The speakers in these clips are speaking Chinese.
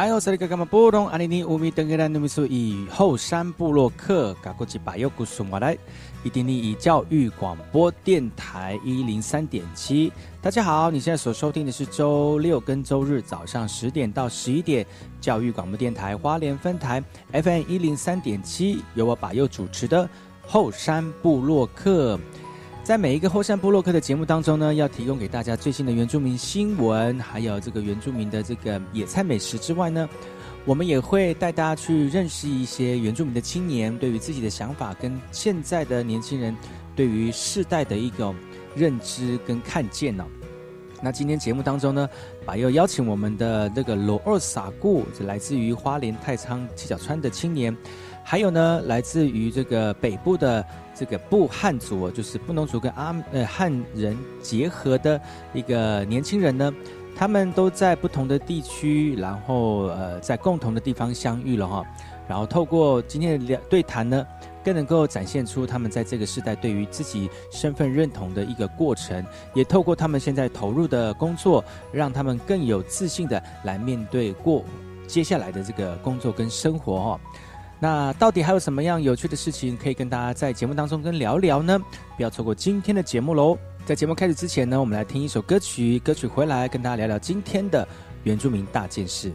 哎呦，这里干嘛不懂？阿尼尼乌米登格兰努米苏以后山部落克，嘎过去把右古苏马来。伊丁尼以教育广播电台一零三点七，大家好，你现在所收听的是周六跟周日早上十点到十一点教育广播电台花莲分台 FM 一零三点七，由我把右主持的后山部落客。在每一个后山部落客的节目当中呢，要提供给大家最新的原住民新闻，还有这个原住民的这个野菜美食之外呢。我们也会带大家去认识一些原住民的青年，对于自己的想法跟现在的年轻人对于世代的一种认知跟看见呢。那今天节目当中呢，把又邀请我们的那个罗二撒固，来自于花莲太仓七角川的青年，还有呢，来自于这个北部的这个布汉族，就是布农族跟阿呃汉人结合的一个年轻人呢。他们都在不同的地区，然后呃，在共同的地方相遇了哈。然后透过今天的两对谈呢，更能够展现出他们在这个时代对于自己身份认同的一个过程，也透过他们现在投入的工作，让他们更有自信的来面对过接下来的这个工作跟生活哈。那到底还有什么样有趣的事情可以跟大家在节目当中跟聊聊呢？不要错过今天的节目喽。在节目开始之前呢，我们来听一首歌曲。歌曲回来跟大家聊聊今天的原住民大件事。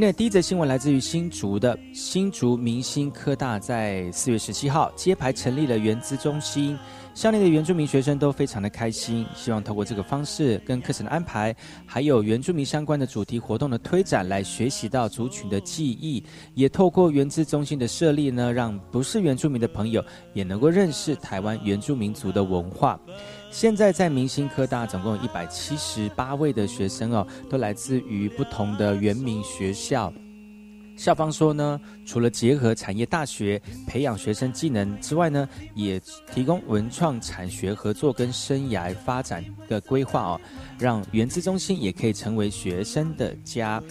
今天的第一则新闻来自于新竹的新竹明星科大，在四月十七号揭牌成立了原资中心。校内的原住民学生都非常的开心，希望透过这个方式跟课程的安排，还有原住民相关的主题活动的推展，来学习到族群的记忆，也透过原资中心的设立呢，让不是原住民的朋友也能够认识台湾原住民族的文化。现在在明星科大，总共有一百七十八位的学生哦，都来自于不同的原民学校。校方说呢，除了结合产业大学培养学生技能之外呢，也提供文创产学合作跟生涯发展的规划哦，让原资中心也可以成为学生的家。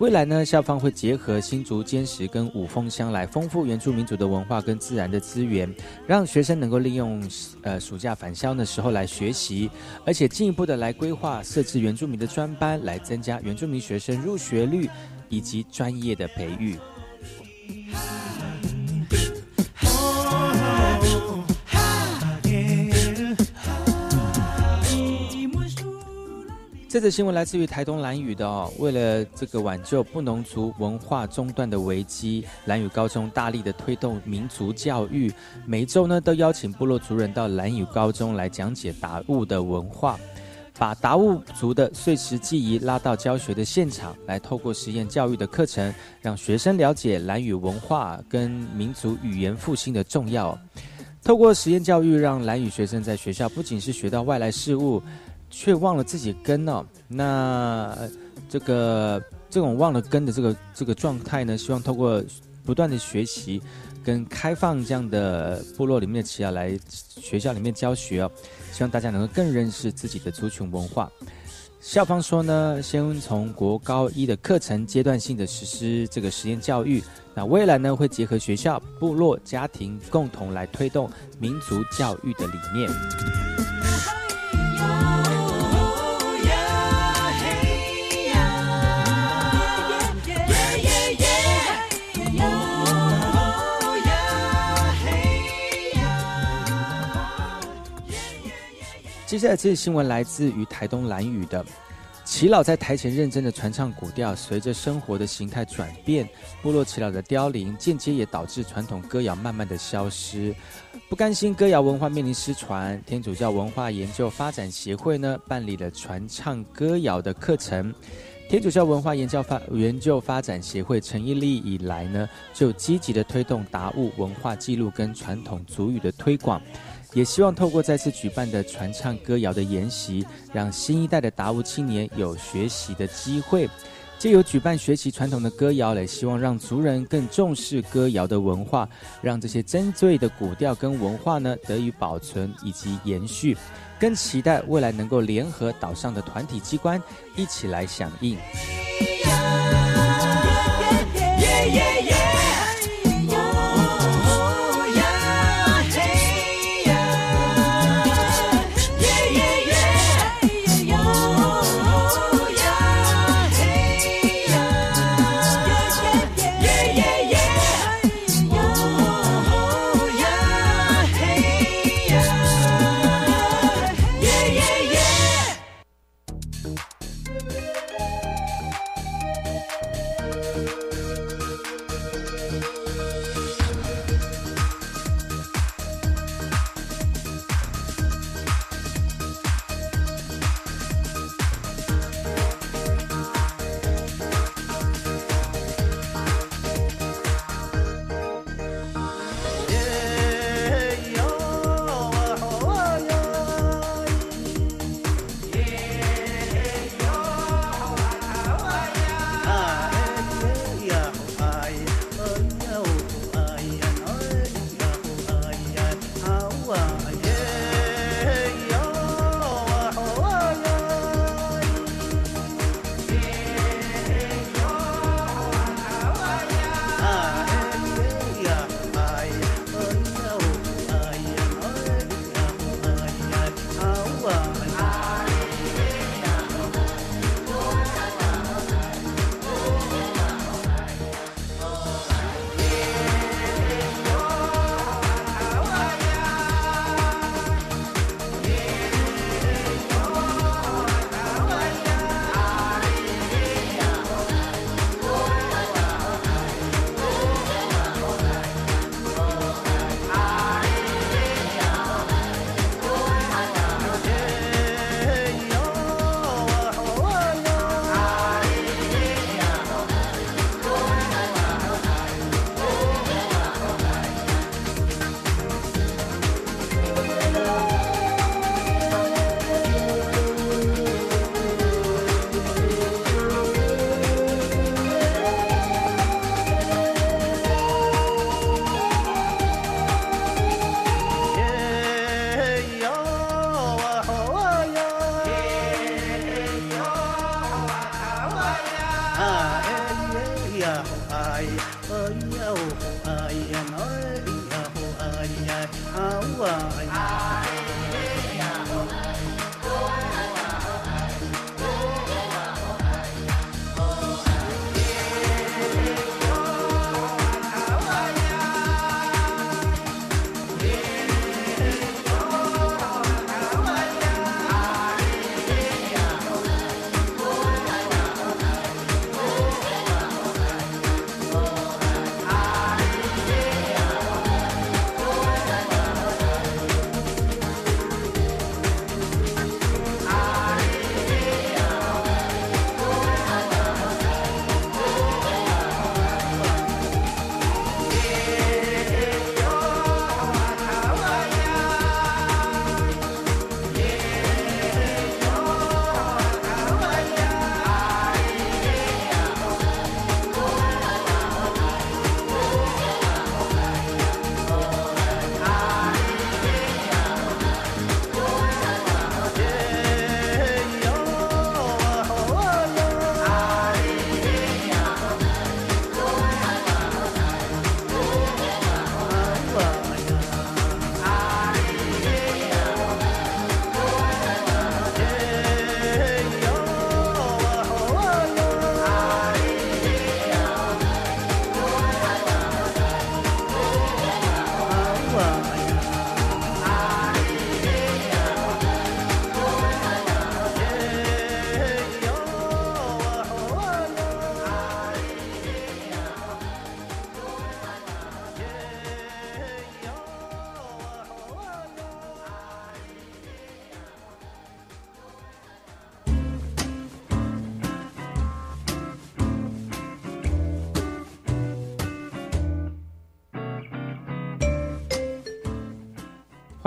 未来呢，校方会结合新竹坚实跟五峰乡来丰富原住民族的文化跟自然的资源，让学生能够利用呃暑假返校的时候来学习，而且进一步的来规划设置原住民的专班，来增加原住民学生入学率。以及专业的培育。这则新闻来自于台东蓝屿的哦，为了这个挽救布农族文化中断的危机，蓝屿高中大力的推动民族教育，每周呢都邀请部落族人到蓝屿高中来讲解达悟的文化。把达悟族的碎石记忆拉到教学的现场，来透过实验教育的课程，让学生了解蓝语文化跟民族语言复兴的重要。透过实验教育，让蓝语学生在学校不仅是学到外来事物，却忘了自己根哦。那这个这种忘了根的这个这个状态呢，希望透过不断的学习。跟开放这样的部落里面的企业来学校里面教学哦，希望大家能够更认识自己的族群文化。校方说呢，先从国高一的课程阶段性的实施这个实验教育，那未来呢会结合学校、部落、家庭共同来推动民族教育的理念。接下来这新闻来自于台东蓝屿的耆老在台前认真的传唱古调，随着生活的形态转变，部落耆老的凋零，间接也导致传统歌谣慢慢的消失。不甘心歌谣文化面临失传，天主教文化研究发展协会呢办理了传唱歌谣的课程。天主教文化研究发研究发展协会成立以来呢，就积极的推动达悟文化记录跟传统族语的推广。也希望透过再次举办的传唱歌谣的研习，让新一代的达悟青年有学习的机会。借由举办学习传统的歌谣，来希望让族人更重视歌谣的文化，让这些珍贵的古调跟文化呢得以保存以及延续。更期待未来能够联合岛上的团体机关一起来响应。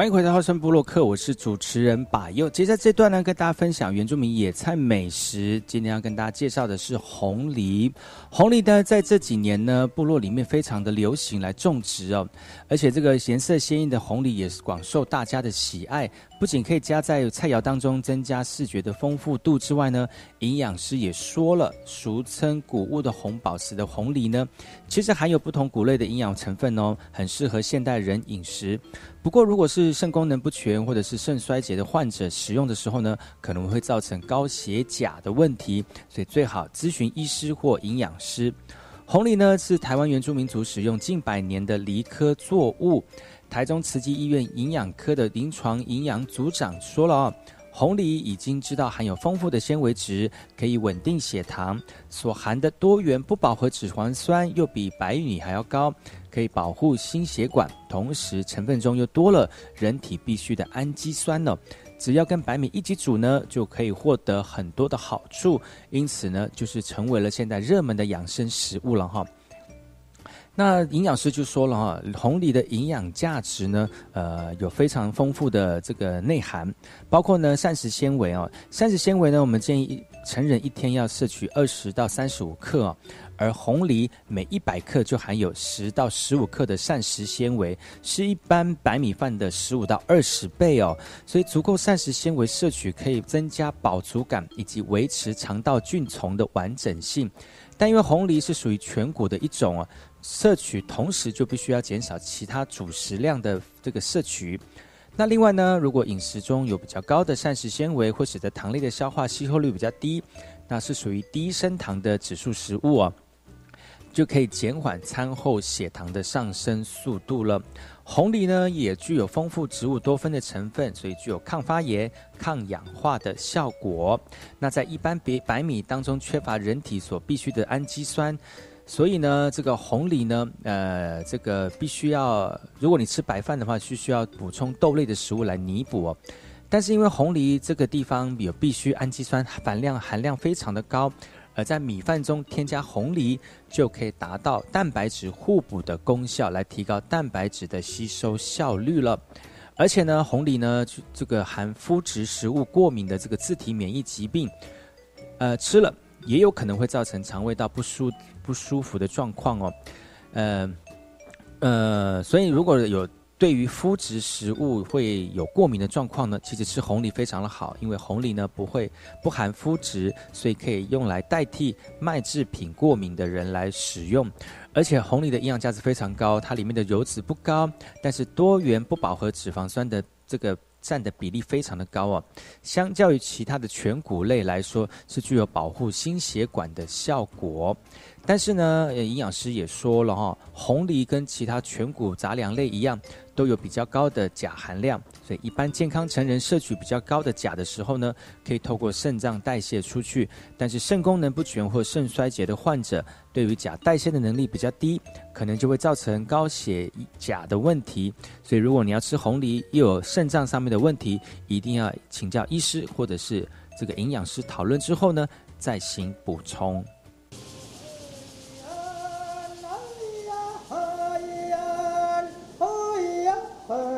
欢迎回到浩生部落客，我是主持人把佑。其实在这段呢，跟大家分享原住民野菜美食。今天要跟大家介绍的是红梨。红梨呢，在这几年呢，部落里面非常的流行来种植哦，而且这个颜色鲜艳的红梨也是广受大家的喜爱。不仅可以加在菜肴当中增加视觉的丰富度之外呢，营养师也说了，俗称谷物的红宝石的红梨呢，其实含有不同谷类的营养成分哦，很适合现代人饮食。不过，如果是肾功能不全或者是肾衰竭的患者使用的时候呢，可能会造成高血钾的问题，所以最好咨询医师或营养师。红梨呢是台湾原住民族使用近百年的梨科作物。台中慈济医院营养科的临床营养组长说了哦，红梨已经知道含有丰富的纤维质，可以稳定血糖，所含的多元不饱和脂肪酸又比白米还要高，可以保护心血管，同时成分中又多了人体必需的氨基酸呢。只要跟白米一起煮呢，就可以获得很多的好处，因此呢，就是成为了现在热门的养生食物了哈。那营养师就说了哈，红梨的营养价值呢，呃，有非常丰富的这个内涵，包括呢膳食纤维哦，膳食纤维呢，我们建议成人一天要摄取二十到三十五克，而红梨每一百克就含有十到十五克的膳食纤维，是一般白米饭的十五到二十倍哦，所以足够膳食纤维摄取可以增加饱足感以及维持肠道菌丛的完整性，但因为红梨是属于全谷的一种啊。摄取同时就必须要减少其他主食量的这个摄取。那另外呢，如果饮食中有比较高的膳食纤维，会使得糖类的消化吸收率比较低，那是属于低升糖的指数食物哦，就可以减缓餐后血糖的上升速度了。红梨呢，也具有丰富植物多酚的成分，所以具有抗发炎、抗氧化的效果。那在一般别白米当中缺乏人体所必需的氨基酸。所以呢，这个红梨呢，呃，这个必须要，如果你吃白饭的话，是需要补充豆类的食物来弥补哦。但是因为红梨这个地方有必需氨基酸含量含量非常的高，而在米饭中添加红梨，就可以达到蛋白质互补的功效，来提高蛋白质的吸收效率了。而且呢，红梨呢，这个含麸质食物过敏的这个自体免疫疾病，呃，吃了。也有可能会造成肠胃道不舒不舒服的状况哦，呃呃，所以如果有。对于麸质食物会有过敏的状况呢，其实吃红梨非常的好，因为红梨呢不会不含麸质，所以可以用来代替麦制品过敏的人来使用。而且红梨的营养价值非常高，它里面的油脂不高，但是多元不饱和脂肪酸的这个占的比例非常的高啊。相较于其他的全谷类来说，是具有保护心血管的效果。但是呢，营养师也说了哈，红梨跟其他全谷杂粮类一样。都有比较高的钾含量，所以一般健康成人摄取比较高的钾的时候呢，可以透过肾脏代谢出去。但是肾功能不全或肾衰竭的患者，对于钾代谢的能力比较低，可能就会造成高血钾的问题。所以如果你要吃红梨又有肾脏上面的问题，一定要请教医师或者是这个营养师讨论之后呢，再行补充。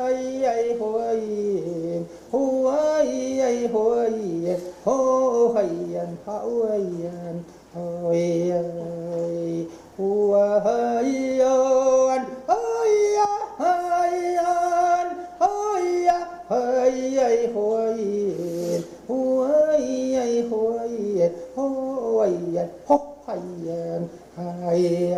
哎呀嘿，嘿哎呀嘿，嘿哎呀好哎呀，嘿呀嘿，嘿哎呀，嘿呀嘿呀，嘿呀嘿呀嘿，嘿哎呀嘿，嘿哎呀好哎呀，嘿呀嘿呀。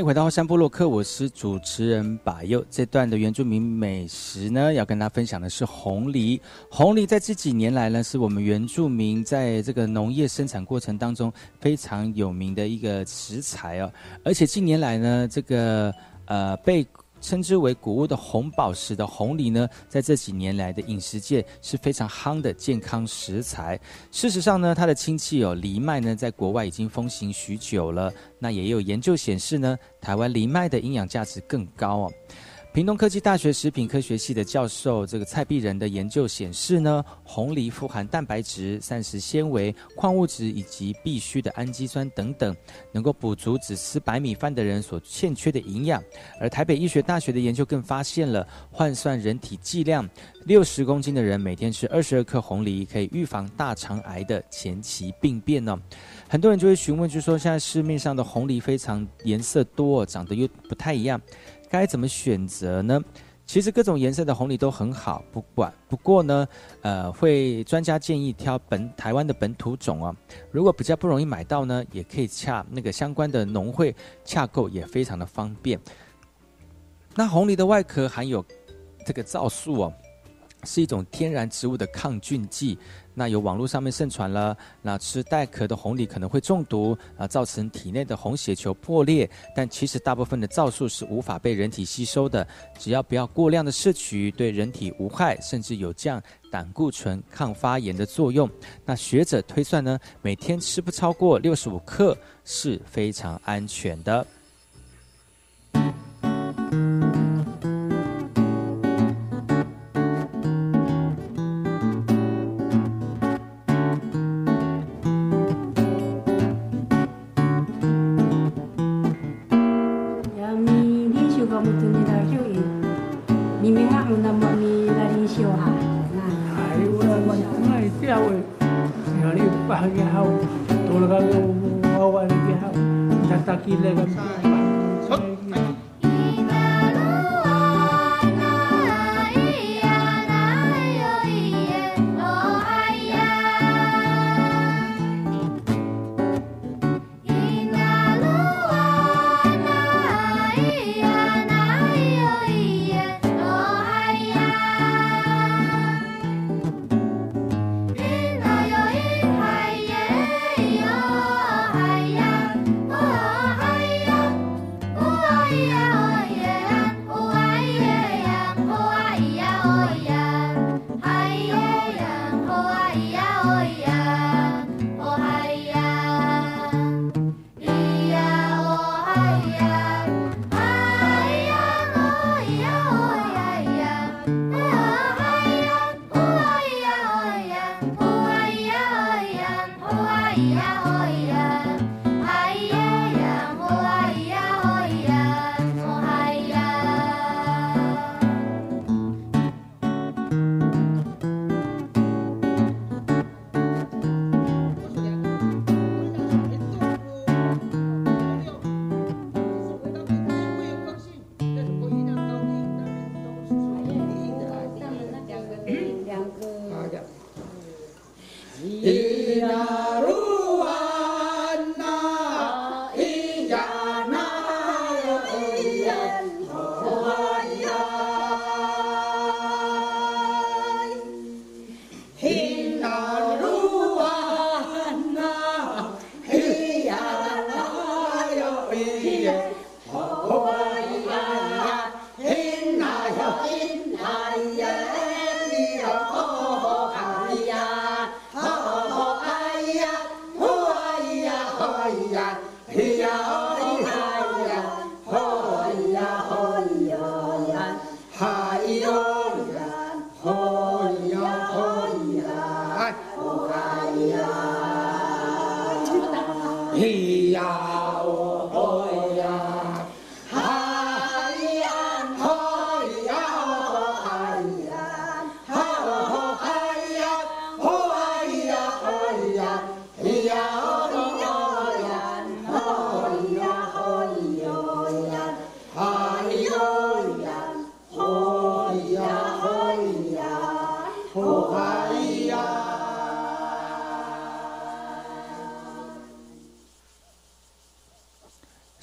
欢迎回到山部落克，我是主持人把佑。这段的原住民美食呢，要跟大家分享的是红梨。红梨在这几年来呢，是我们原住民在这个农业生产过程当中非常有名的一个食材哦。而且近年来呢，这个呃被。称之为谷物的红宝石的红梨呢，在这几年来的饮食界是非常夯的健康食材。事实上呢，它的亲戚有藜麦呢，在国外已经风行许久了。那也有研究显示呢，台湾藜麦的营养价值更高哦。屏东科技大学食品科学系的教授这个蔡碧仁的研究显示呢，红梨富含蛋白质、膳食纤维、矿物质以及必需的氨基酸等等，能够补足只吃白米饭的人所欠缺的营养。而台北医学大学的研究更发现了，换算人体剂量，六十公斤的人每天吃二十二克红梨，可以预防大肠癌的前期病变呢。很多人就会询问，就说现在市面上的红梨非常颜色多，长得又不太一样。该怎么选择呢？其实各种颜色的红梨都很好，不管不过呢，呃，会专家建议挑本台湾的本土种啊。如果比较不容易买到呢，也可以洽那个相关的农会洽购，也非常的方便。那红梨的外壳含有。这个皂素哦，是一种天然植物的抗菌剂。那有网络上面盛传了，那吃带壳的红鲤可能会中毒啊，造成体内的红血球破裂。但其实大部分的皂素是无法被人体吸收的，只要不要过量的摄取，对人体无害，甚至有降胆固醇、抗发炎的作用。那学者推算呢，每天吃不超过六十五克是非常安全的。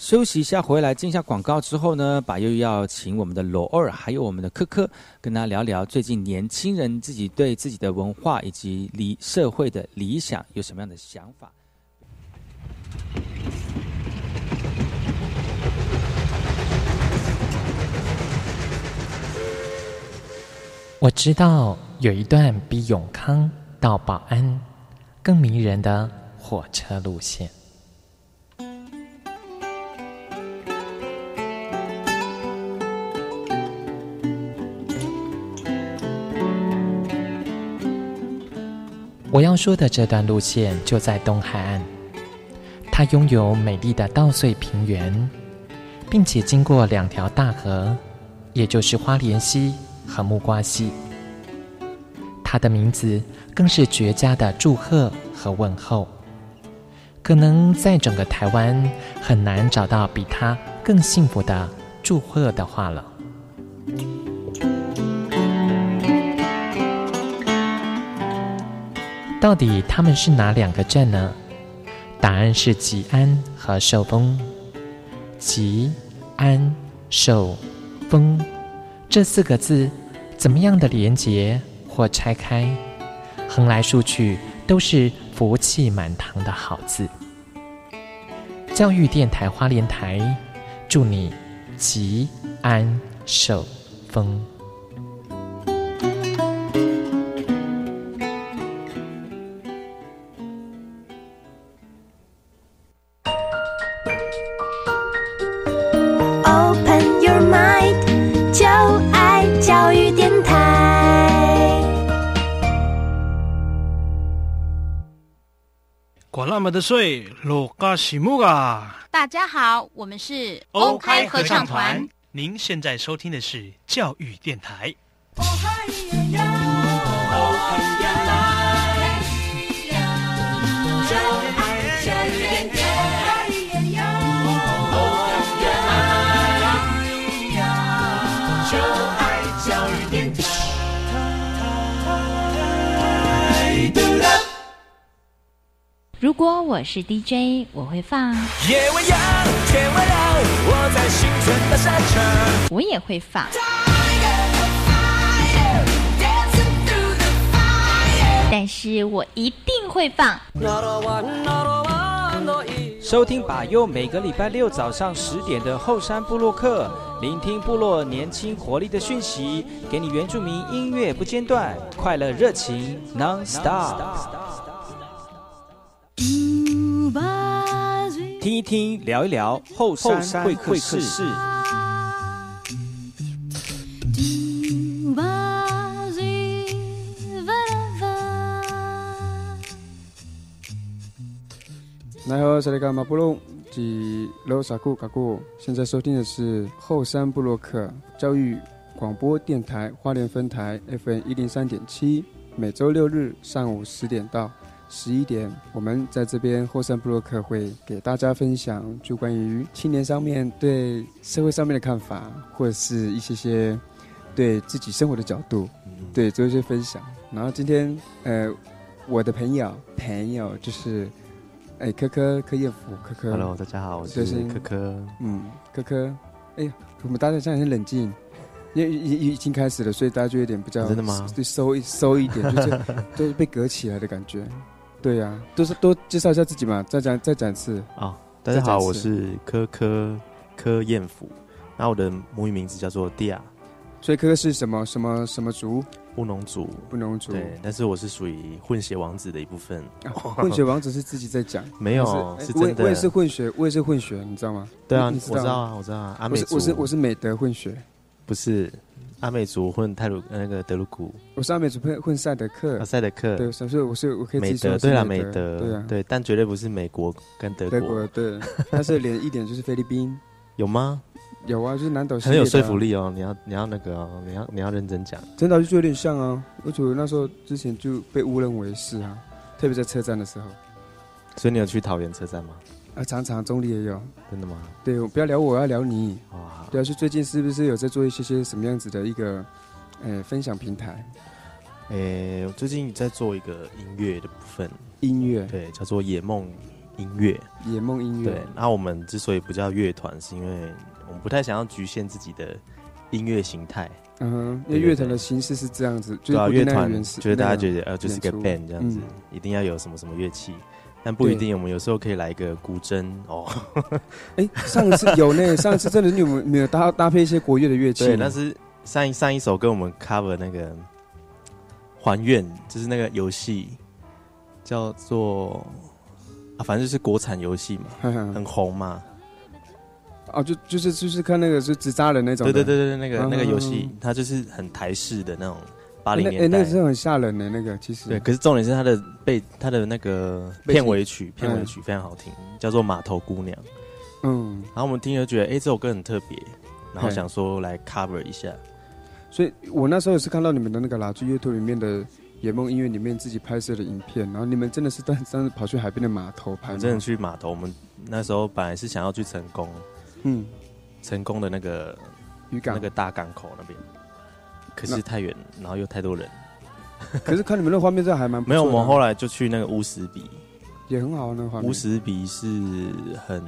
休息一下，回来进一下广告之后呢，把又要请我们的罗二，还有我们的科科，跟他聊聊最近年轻人自己对自己的文化以及理社会的理想有什么样的想法。我知道有一段比永康到保安更迷人的火车路线。我要说的这段路线就在东海岸，它拥有美丽的稻穗平原，并且经过两条大河，也就是花莲溪和木瓜溪。它的名字更是绝佳的祝贺和问候，可能在整个台湾很难找到比它更幸福的祝贺的话了。到底他们是哪两个镇呢？答案是吉安和寿丰。吉安寿丰这四个字怎么样的连结或拆开，横来竖去都是福气满堂的好字。教育电台花莲台，祝你吉安寿丰。么的水，罗嘎西木啊！大家好，我们是欧开合唱团。您现在收听的是教育电台。如果我是 DJ，我会放，夜未央，天未亮，我在新春大赛场。我也会放，但是我一定会放。收听把右每个礼拜六早上十点的后山部落客，聆听部落年轻活力的讯息，给你原住民音乐不间断，快乐热情 non stop。听一听，聊一聊后山会客室。奈何萨利嘎马布隆及罗萨库卡库，现在收听的是后山部落克教育广播电台花莲分台 FM 一零三点七，每周六日上午十点到十一点，我们在这边霍山布洛克会给大家分享就关于青年上面对社会上面的看法，或者是一些些对自己生活的角度，对做一些分享。然后今天呃，我的朋友朋友就是。哎，科科柯叶甫，科科 Hello，大家好，我是科科。嗯，科科，哎呀，我们大家现在很冷静，因为已已已经开始了，所以大家就有点比较真的吗？对，收一收一点，就是都是被隔起来的感觉。对呀、都是多介绍一下自己嘛，再讲再讲一次。啊、大家好，我是柯柯柯彦甫，然后我的母语名字叫做蒂亚，所以科科是什么什么什么族？布农族。布农族。对，但是我是属于混血王子的一部分。啊 混血王子是自己在讲，没有是真的我也是混血，我也是混血，你知道吗？对啊，你我知道啊，我知道啊。阿我美我是我是美德混血，不是阿美族混泰鲁呃那个德鲁古。我是阿美族混混赛德克。啊，。赛德克。对，所以我是我可以美自己说是德对啦，美美德对啊，对，但绝对不是美国跟德德国国对，但是连一点就是菲律宾。有吗？有啊，就是南岛系很有说服力哦，你要你要那个哦，你要你要认真讲。真的就有点像啊，我觉得那时候之前就被误认为是啊，特别在车站的时候。所以你有去桃园车站吗？啊，常常中立也有。真的吗？对，我不要聊我，我要聊你。哇，对啊，是最近是不是有在做一些些什么样子的一个呃分享平台诶、我最近在做一个音乐的部分，音乐对，叫做野梦音乐。野梦音乐？对，然后我们之所以不叫乐团，是因为我们不太想要局限自己的音乐形态。嗯哼，因对对为乐团的形式是这样子，就对啊，是乐团原始，就是大家觉得呃，就是个 band 这样子，嗯一定要有什么什么乐器，但不一定。我们有时候可以来一个古筝哦，哎，上一次有呢，上一次真的你有没有没有搭搭配一些国乐的乐器？对，那是上一上一首跟我们 cover 那个还愿，就是那个游戏叫做啊，反正就是国产游戏嘛，很红嘛。哦，就就是就是看那个是纸扎人那种的，对对对对，那个嗯那个游嗯戏嗯，它就是很台式的那种八零年代。哎那个。是很吓人的那个，其实。对，可是重点是它的背，它的那个片尾曲，片尾曲非常好听，叫做《码头姑娘》。嗯，然后我们听了觉得，哎，这首歌很特别，然后想说来 cover 一下。所以我那时候也是看到你们的那个啦，去 YouTube 里面的野梦音乐里面自己拍摄的影片，然后你们真的是当当时跑去海边的码头拍，我真的去码头，我们那时候本来是想要去成功，嗯。成功的那个渔港。那个大港口那边，可是太远，然后又太多人，可是看你们那画面，这还蛮不没有。我们后来就去那个乌石比，也很好啊，那个画面乌石比是很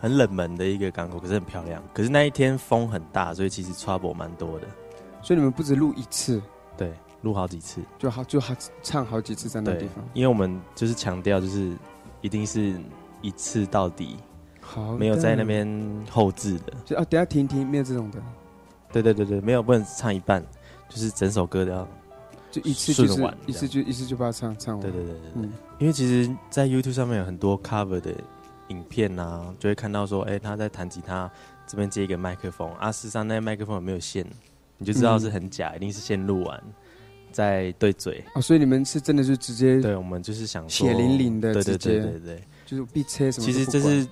很冷门的一个港口，可是很漂亮。可是那一天风很大，所以其实 trouble 蛮多的。所以你们不止录一次，对，录好几次，就好就好唱好几次在那对地方。，因为我们就是强调，就是一定是一次到底，好，没有在那边后置的。就啊，等下停停，没有这种的，对对对对，没有不能唱一半，就是整首歌都要。就一次就是完一次就一次就把它唱唱完。对对对对对，嗯，因为其实，在 YouTube 上面有很多 cover 的影片啊，就会看到说，哎、他在弹吉他，这边接一个麦克风啊，事实上那麦克风有没有线，你就知道是很假，一定是先录完再对嘴。哦，所以你们是真的是直接对，我们就是想说血淋淋的对对直接对对对。就是必车什么其都不管？实这是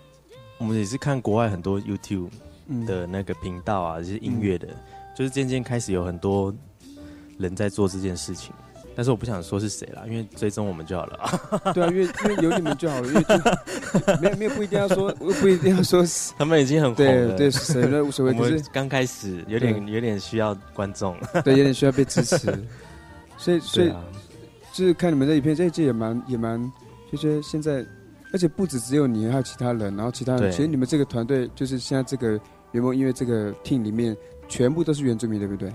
我们也是看国外很多 YouTube 嗯的那个频道啊，就是音乐的，就是渐渐开始有很多人在做这件事情。但是我不想说是谁啦，因为追踪我们就好了。啊。对啊，因为因为有你们就好了，因为就 没有没有不一定要说，不一定要说是 他们已经很红对了，对是谁那无所谓，我是刚开始有点有点需要观众，对有点需要被支持，所以所以啊，就是看你们这影片，这一季也蛮也蛮，就是现在，而且不止只有你，还有其他人，然后其他人，其实你们这个团队就是现在这个圆梦音乐这个 team 里面，全部都是原住民，对不对？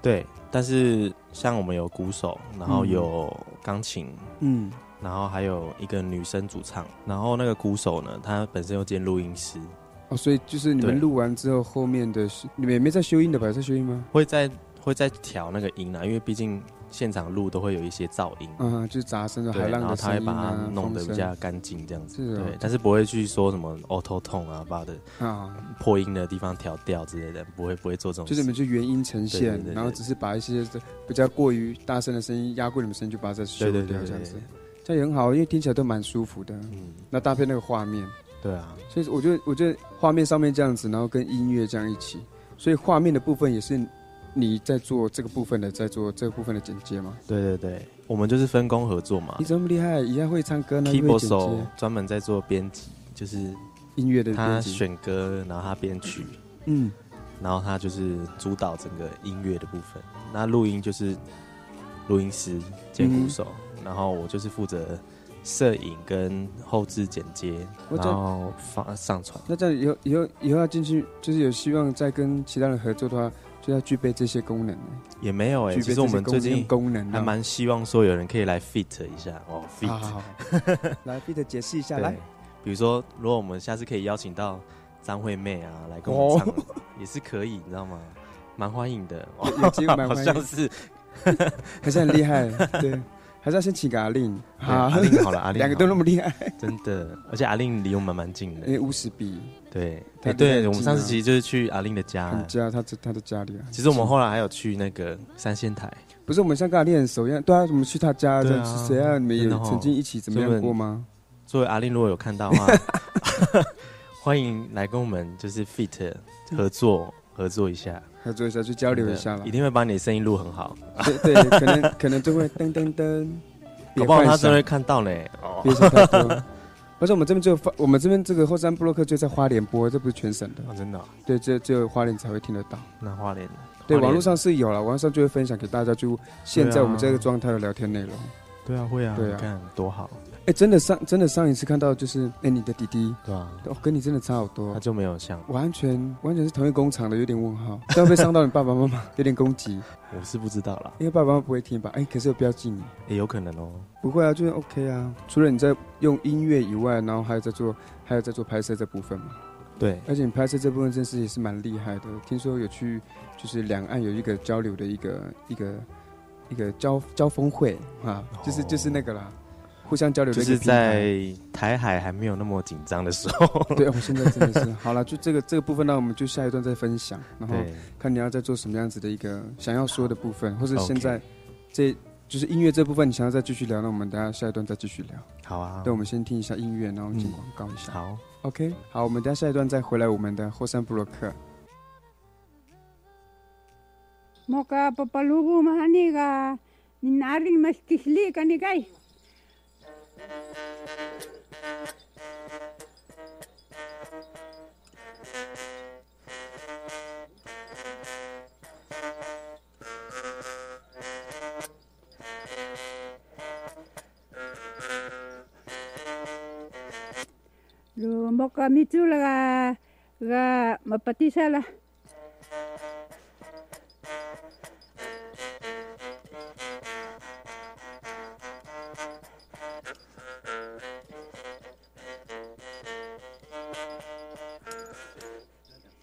对。但是像我们有鼓手，然后有钢琴，嗯，然后还有一个女生主唱，然后那个鼓手呢，他本身又兼录音师，哦，所以就是你们录完之后，后面的是你们也没在修音的吧？在修音吗？会在会在调那个音啊，因为毕竟现场录都会有一些噪音。嗯、就是杂声的海对，然后他会把它，弄得比较干净，这样子。是哦对，但是不会去说什么 auto tone 啊，把的啊，破音的地方调调之类的，不会不会做这种事。就是你们就原音呈现，然后只是把一些比较过于大声的声音压过你们声音，就把它再修掉这样子，这样也很好，因为听起来都蛮舒服的。嗯，那搭配那个画面，对啊，所以我觉得，我觉得画面上面这样子，然后跟音乐这样一起，所以画面的部分也是你在做这个部分的，在做这个部分的剪接吗。对对对，我们就是分工合作嘛你。这么厉害？一样会唱歌呢，keyboard 手接专门在做编辑，就是音乐的他。选歌，然后他编曲，嗯，然后他就是主导整个音乐的部分。那录音就是录音师兼鼓手，然后我就是负责摄影跟后置剪接，然后发上传。那这样以后以后以后要进去，就是有希望再跟其他人合作的话，就要具备这些功能呢。也没有哎、其实我们最近功能啊。还蛮希望说有人可以来 fit 一下哦，fit。好好好。来，Peter 解释一下，对来，，比如说，如果我们下次可以邀请到张惠妹啊来跟我们唱，哦。也是可以，你知道吗？蛮欢迎的，有有机会蛮好欢迎。像是。还是很厉害，对，还是要先请个阿令，对阿令好了，阿令两个都那么么厉害，真的，而且阿令离我们蛮近的。因，为乌石比。对，对，离得近啊。我们上次其实就是去阿令的家，很家，他他的家里啊。其实我们后来还有去那个三仙台，不是我们像跟阿令很熟一样，对啊，我们去他家，对啊这谁啊？你们曾经一起怎么样过吗？作为阿令如果有看到的话，欢迎来跟我们就是 fit 合作合作一下，合作一下，去交流一下了一。定会把你的声音录很好，对对，可能 可能就会噔噔噔，搞不好他真会看到呢。哦，别想太多。而且我们这边只有发，我们这边这个后山布洛克就在花莲播，这不是全省的，哦真的哦，对，只有只有花莲才会听得到。那花莲对，网络上是有了，网络上就会分享给大家，就现在我们这个状态的聊天内容。对啊会啊，对啊看多好，哎，真的上真的上一次看到就是，哎，你的弟弟，对啊，哦，跟你真的差好多他，就没有像完全完全是同一工厂的，有点问号，这样会伤到你爸爸妈妈，有点攻击，我是不知道啦，因为爸爸妈妈不会听吧？哎，可是有标记你。也有可能哦。不会啊，就是 OK 啊。除了你在用音乐以外，然后还有在做，还有在做拍摄这部分嘛。对，而且你拍摄这部分真是也是蛮厉害的。听说有去，就是两岸有一个交流的一个一个一个交交峰会啊，就是就是那个啦，互相交流就是一个平台。在台海还没有那么紧张的时候，对，我现在真的是好了，就这个这个部分，那我们就下一段再分享，然后，看你要再做什么样子的一个想要说的部分，或者现在这就是音乐这部分，你想要再继续聊，那我们等下下一段再继续聊。好啊，对，我们先听一下音乐，然后进嗯广告一下。好，OK，好，我们等下下一段再回来我们的后山布洛克。Moka ninaring mas kisli. Lu moka mitu la ga ga mapatisa la.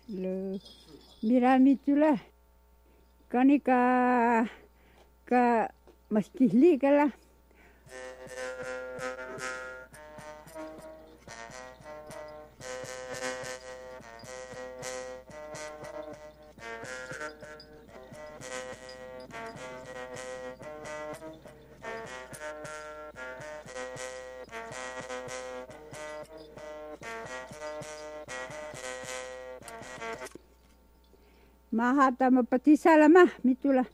Le miramitula kanika ka maskihli kala hata mapatie salama mitula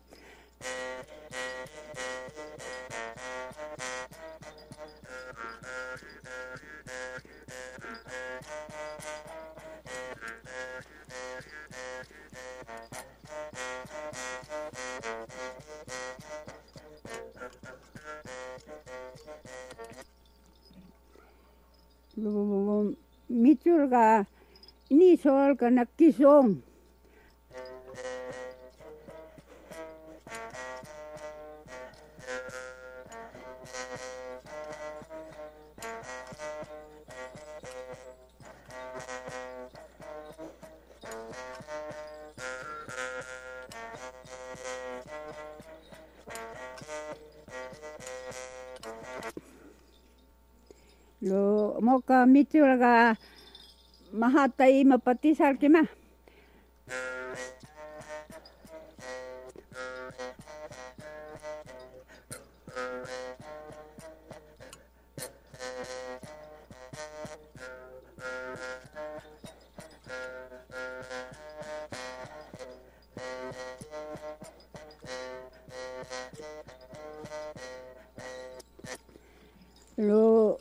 mitul ka nii sool ka nakki soong ಮಿಚ್ಚಿ ಒಳಗೆ ಮಹಾತಾಯಿ ಮಪ್ಪತ್ತಿ ಸಾಳ್ಕಿಮ. Lo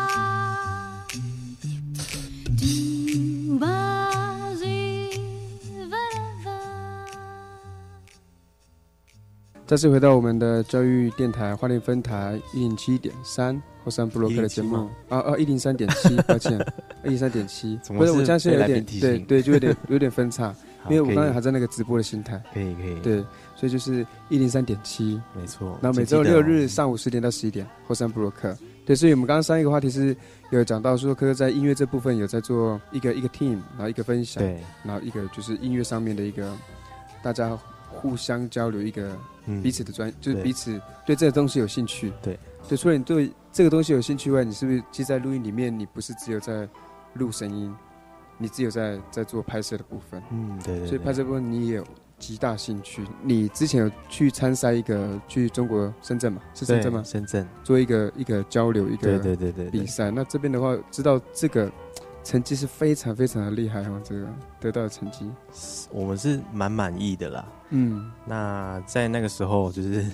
再次回到我们的教育电台花莲分台一零七点三后山布洛克的节目。啊啊一零三点七，抱歉，一零三点七，不是我现在有点对对，就有点有点分叉，因为我刚才还在那个直播的心态，可以可以，对，所以就是一零三点七，没错。然后每周六日上午十点到十一点后山布洛克，对，所以我们刚刚上一个话题是有讲到说，科科在音乐这部分有在做一个一个 team，然后一个分享，对，然后一个就是音乐上面的一个大家互相交流一个嗯彼此的专，就是彼此对这个东西有兴趣。对对，除了你对这个东西有兴趣外，你是不是其实在录音里面，你不是只有在录声音，你只有在在做拍摄的部分。嗯，对对，所以拍摄部分你也有极大兴趣。你之前有去参赛一个去中国深圳嘛？是深圳吗？深圳做一个一个交流一个对对对对对比赛。那这边的话，知道这个成绩是非常非常的厉害哈，这个得到的成绩。我们是蛮满意的啦。嗯，那在那个时候，就是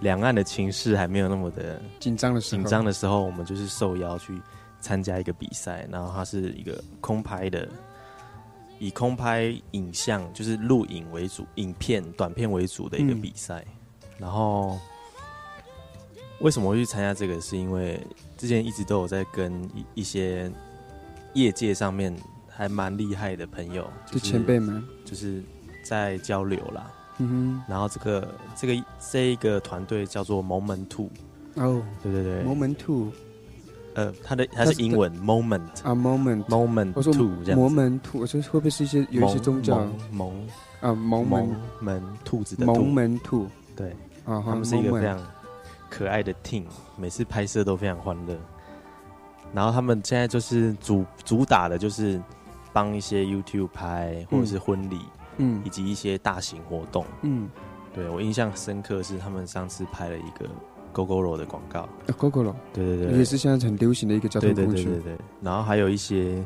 两岸的情势还没有那么的紧张的时候紧张的时候，我们就是受邀去参加一个比赛，然后它是一个空拍的，以空拍影像就是录影为主，影片短片为主的一个嗯比赛。然后为什么会去参加这个？是因为之前一直都有在跟一一些业界上面还蛮厉害的朋友，就前辈们，就是在交流啦。嗯哼。然后这个这个这一个团队叫做 Moment Two，哦。对对对，Moment Two 呃，它的它是英文 Moment 啊，Moment。Moment 我说 Two 这样子。摩门兔，我说会不会是一些有一些宗教？蒙蒙啊，蒙蒙门门兔子的兔蒙门兔，对，啊，他们是一个非常可爱的 team，每次拍摄都非常欢乐。然后他们现在就是主主打的就是帮一些 YouTube 拍，或者是婚礼，嗯以及一些大型活动。嗯。对我印象深刻是他们上次拍了一个 GoGoRo 的广告，，GoGo 对对对，也是现在很流行的一个交对通工具对对对，对，然后还有一些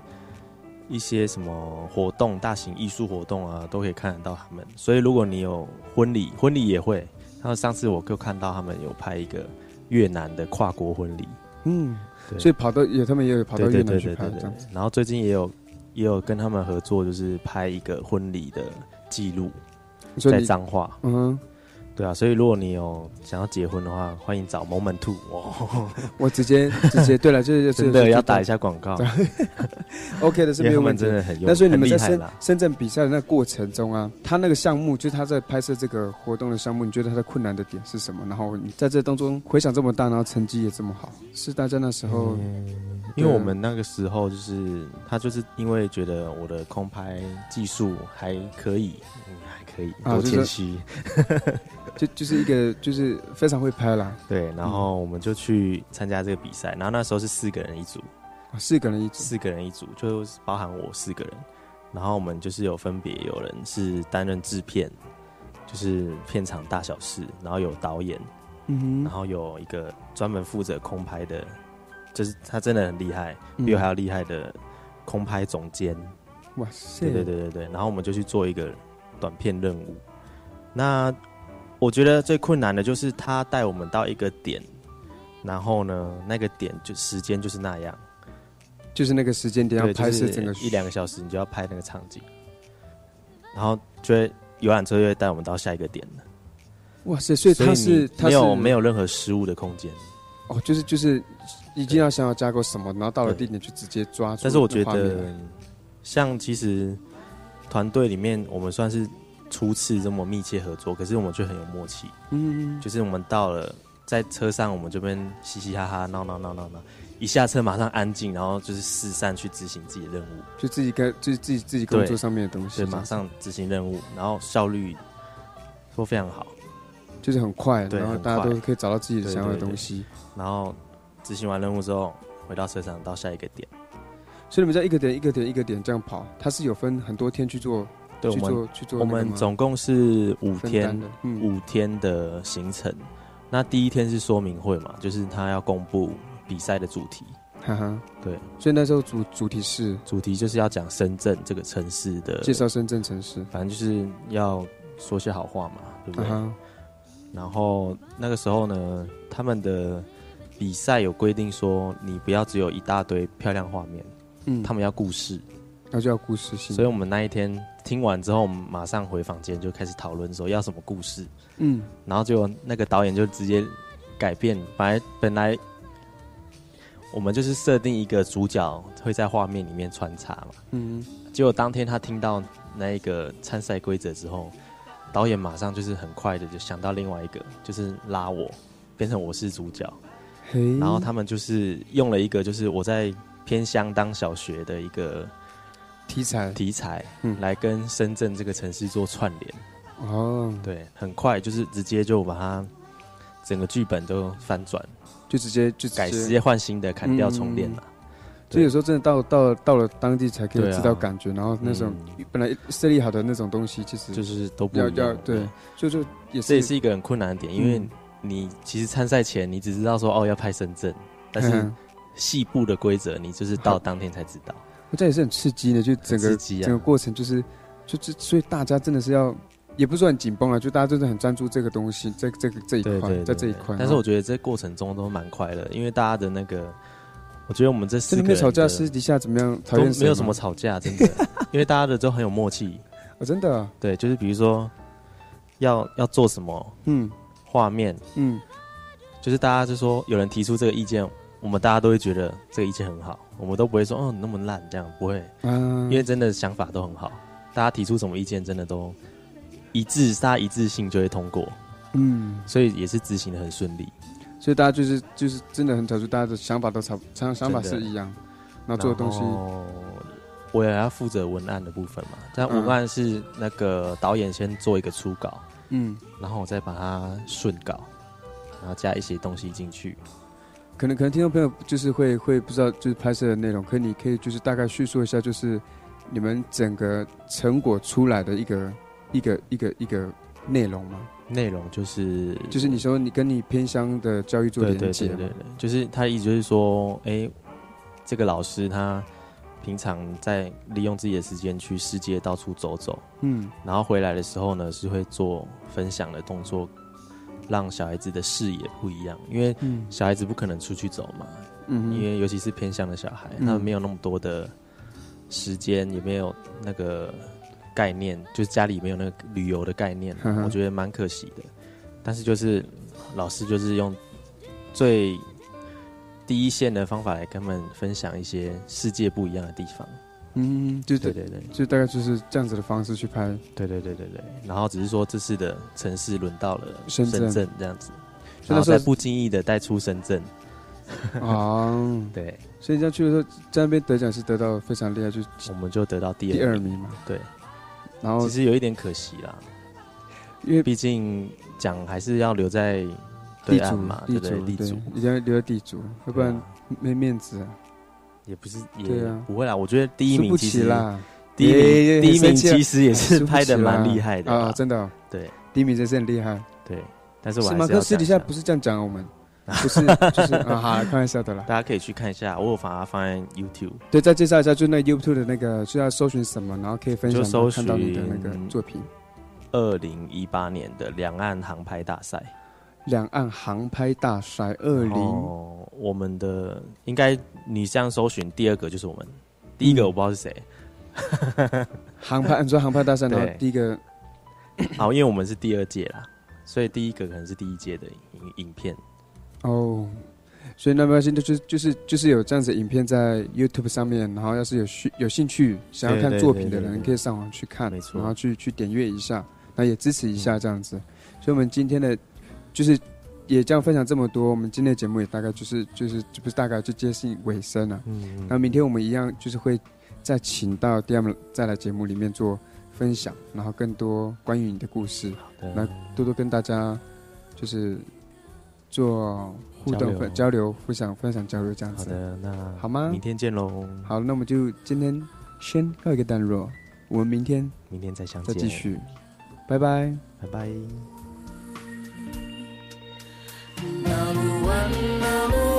一些什么活动，大型艺术活动啊，都可以看得到他们。所以如果你有婚礼，婚礼也会。然后上次我就看到他们有拍一个越南的跨国婚礼，嗯，对所以跑到也他们也有跑到越南去对对对对拍这样子，。然后最近也有也有跟他们合作，就是拍一个婚礼的记录。在你说你彰化。嗯哼，对啊，所以如果你有想要结婚的话，欢迎找 Moment Two 哦，我直接直接对了，就是真的要打一下广告，OK 的是没有问题真。的很有，那所以你们在深。深圳比赛的那个过程中啊，他那个项目就是他在拍摄这个活动的项目，你觉得他的困难的点是什么？然后你在这当中回想这么大，然后成绩也这么好，是大家那时候因为我们那个时候就是他就是因为觉得我的空拍技术还可以，可以，多谦虚。就就是一个就是非常会拍啦，对，然后我们就去参加这个比赛，然后那时候是四个人一组，啊四个人一组，四个人一组，就包含我四个人，然后我们就是有分别有人是担任制片，就是片场大小事，然后有导演，嗯哼，然后有一个专门负责空拍的，就是他真的很厉害，嗯。比我还要厉害的空拍总监。哇塞，对对对对对，然后我们就去做一个短片任务。那我觉得最困难的就是他带我们到一个点，然后呢，那个点就时间就是那样，就是那个时间点要，拍摄就是整个一两个小时，你就要拍那个场景，然后就会游览车就会带我们到下一个点了。哇塞，所以他是他是有没有任何失误的空间。哦，就是就是一定要想要架构什么，然后到了地点就直接抓住。但是我觉得，像其实团队里面我们算是初次这么密切合作，可是我们却很有默契。嗯，就是我们到了在车上，我们这边嘻嘻哈哈闹闹闹闹闹，一下车马上安静，然后就是四散去执行自己的任务，就自己该就自己自己工作上面的东西，对，马上执行任务，然后效率都非常好，就是很快，对然后大家都可以找到自己对想要的对对东西。然后执行完任务之后回到车上到下一个点。所以你们在一个点一个点一个点这样跑，它是有分很多天去做，对，去我们做去做我们总共是五天嗯。五天的行程。那第一天是说明会嘛，就是他要公布比赛的主题。哈哈，对，所以那时候主主题是？主题就是要讲深圳这个城市的介绍深圳城市，反正就是要说些好话嘛，对不对？啊然后那个时候呢，他们的比赛有规定说，你不要只有一大堆漂亮画面，嗯，他们要故事，那就要故事性，所以我们那一天听完之后，我们马上回房间就开始讨论说要什么故事，嗯，然后就那个导演就直接改变，本来本来我们就是设定一个主角会在画面里面穿插嘛，嗯，结果当天他听到那一个参赛规则之后，导演马上就是很快的就想到另外一个，就是拉我变成我是主角，然后他们就是用了一个就是我在偏乡当小学的一个题材。题材，嗯。来跟深圳这个城市做串联。哦，对，很快就是直接就把它整个剧本都翻转，就直接就改直接换新的，砍掉重练了。就有时候真的到到到了当地才可以知道感觉，然后那种本来设立好的那种东西，其实就是都不要一样要对，就就也这也是是一个很困难的点，因为嗯。你其实参赛前你只知道说哦要拍深圳，但是嗯细部的规则你就是到当天才知道。这也是很刺激的，就整个整个过程就是就是所以大家真的是要。也不是说很紧绷啊，就大家真的很专注这个东西，这这个这一块，对对，在这一块。但是我觉得这过程中都蛮快乐，因为大家的那个，我觉得我们这四个人的没吵架，私底下怎么样讨都厌没有什么吵架，真的，因为大家的都很有默契。哦，真的啊，对，就是比如说要要做什么，嗯，画面，嗯，就是大家就说有人提出这个意见，我们大家都会觉得这个意见很好，我们都不会说哦你那么烂这样，不会，嗯。因为真的想法都很好，大家提出什么意见真的都一致，大家一致性就会通过，嗯，所以也是执行的很顺利。所以大家就是就是真的很挑出大家的想法都差想想法是一样，然后做的东西，我也要负责文案的部分嘛，但嗯文案是那个导演先做一个初稿，嗯，然后我再把它顺稿，然后加一些东西进去。可能可能听众朋友就是会会不知道就是拍摄的内容，可你可以就是大概叙述一下，就是你们整个成果出来的一个一个一个一个内容吗？内容就是就是你说你跟你偏乡的教育做连接对对对，就是他的意思就是说，哎、这个老师他平常在利用自己的时间去世界到处走走，嗯，然后回来的时候呢，是会做分享的动作，让小孩子的视野不一样，因为嗯小孩子不可能出去走嘛，嗯因为尤其是偏向的小孩，嗯他们没有那么多的时间，也没有那个概念，就是家里没有那个旅游的概念，我觉得蛮可惜的。但是就是老师就是用最第一线的方法来跟他们分享一些世界不一样的地方。嗯，就对对对，就大概就是这样子的方式去拍。对对对对对。然后只是说这次的城市轮到了深圳圳这样子，然后再不经意的带出深圳。啊，对，所以这样去的时候，在那边得奖是得到非常厉害，就我们就得到第二第二名嘛。对，然后其实有一点可惜啦，因为毕竟奖还是要留在对地主岸嘛，对不对？地主一定要留在地主，要不然没面子啊。也不是也不会啦。我觉得第一名其实啦，第一名第一名其实也是拍的蛮厉害的啊，真的哦。对第一名真是很厉害。对，但是我是吗？还是可是私底下下不是这样讲啊我们，不是就是啊，好，开玩笑的啦。大家可以去看一下，我有把它放在 YouTube，对，再介绍一下，就那 YouTube 的那个需要搜寻什么，然后可以分享就搜到看到你的那个作品。二零一八年的两岸航拍大赛。两岸航拍大赛二零，哦，我们的应该你这样搜寻，第二个就是我们，第一个嗯我不知道是谁。航拍，你说航拍大赛，然后第一个 好，因为我们是第二届啦，所以第一个可能是第一届的影影片。哦，所以那没关系，就是就是就是有这样子的影片在 YouTube 上面，然后要是有需有兴趣想要看作品的人，可以上网去看，没错然后去去点阅一下，那也支持一下这样子。所以我们今天的就是也这样分享这么多，我们今天的节目也大概就是就是就不是大概就接近尾声了。嗯那明天我们一样就是会再请到 DM 再来节目里面做分享，然后更多关于你的故事，的那多多跟大家就是做互动交流分交流、互相、分享交流这样子。好的，那好吗明天见喽。好，那我们就今天先告一个段落，我们明天明天再相见，再继续，拜拜。拜拜。那路弯那路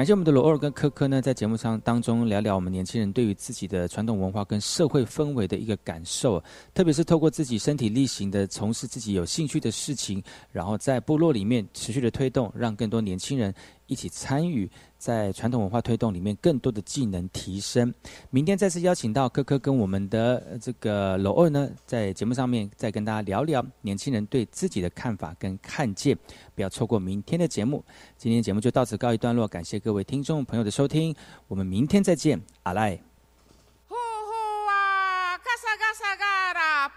感谢我们的罗尔跟科科呢，在节目上当中聊聊我们年轻人对于自己的传统文化跟社会氛围的一个感受，特别是透过自己身体力行的从事自己有兴趣的事情，然后在部落里面持续的推动，让更多年轻人一起参与在传统文化推动里面更多的技能提升。明天再次邀请到科科跟我们的这个楼二呢，在节目上面再跟大家聊聊年轻人对自己的看法跟看见，不要错过明天的节目。今天节目就到此告一段落，感谢各位听众朋友的收听，我们明天再见，阿赖。啊，嘎萨嘎萨嘎啦，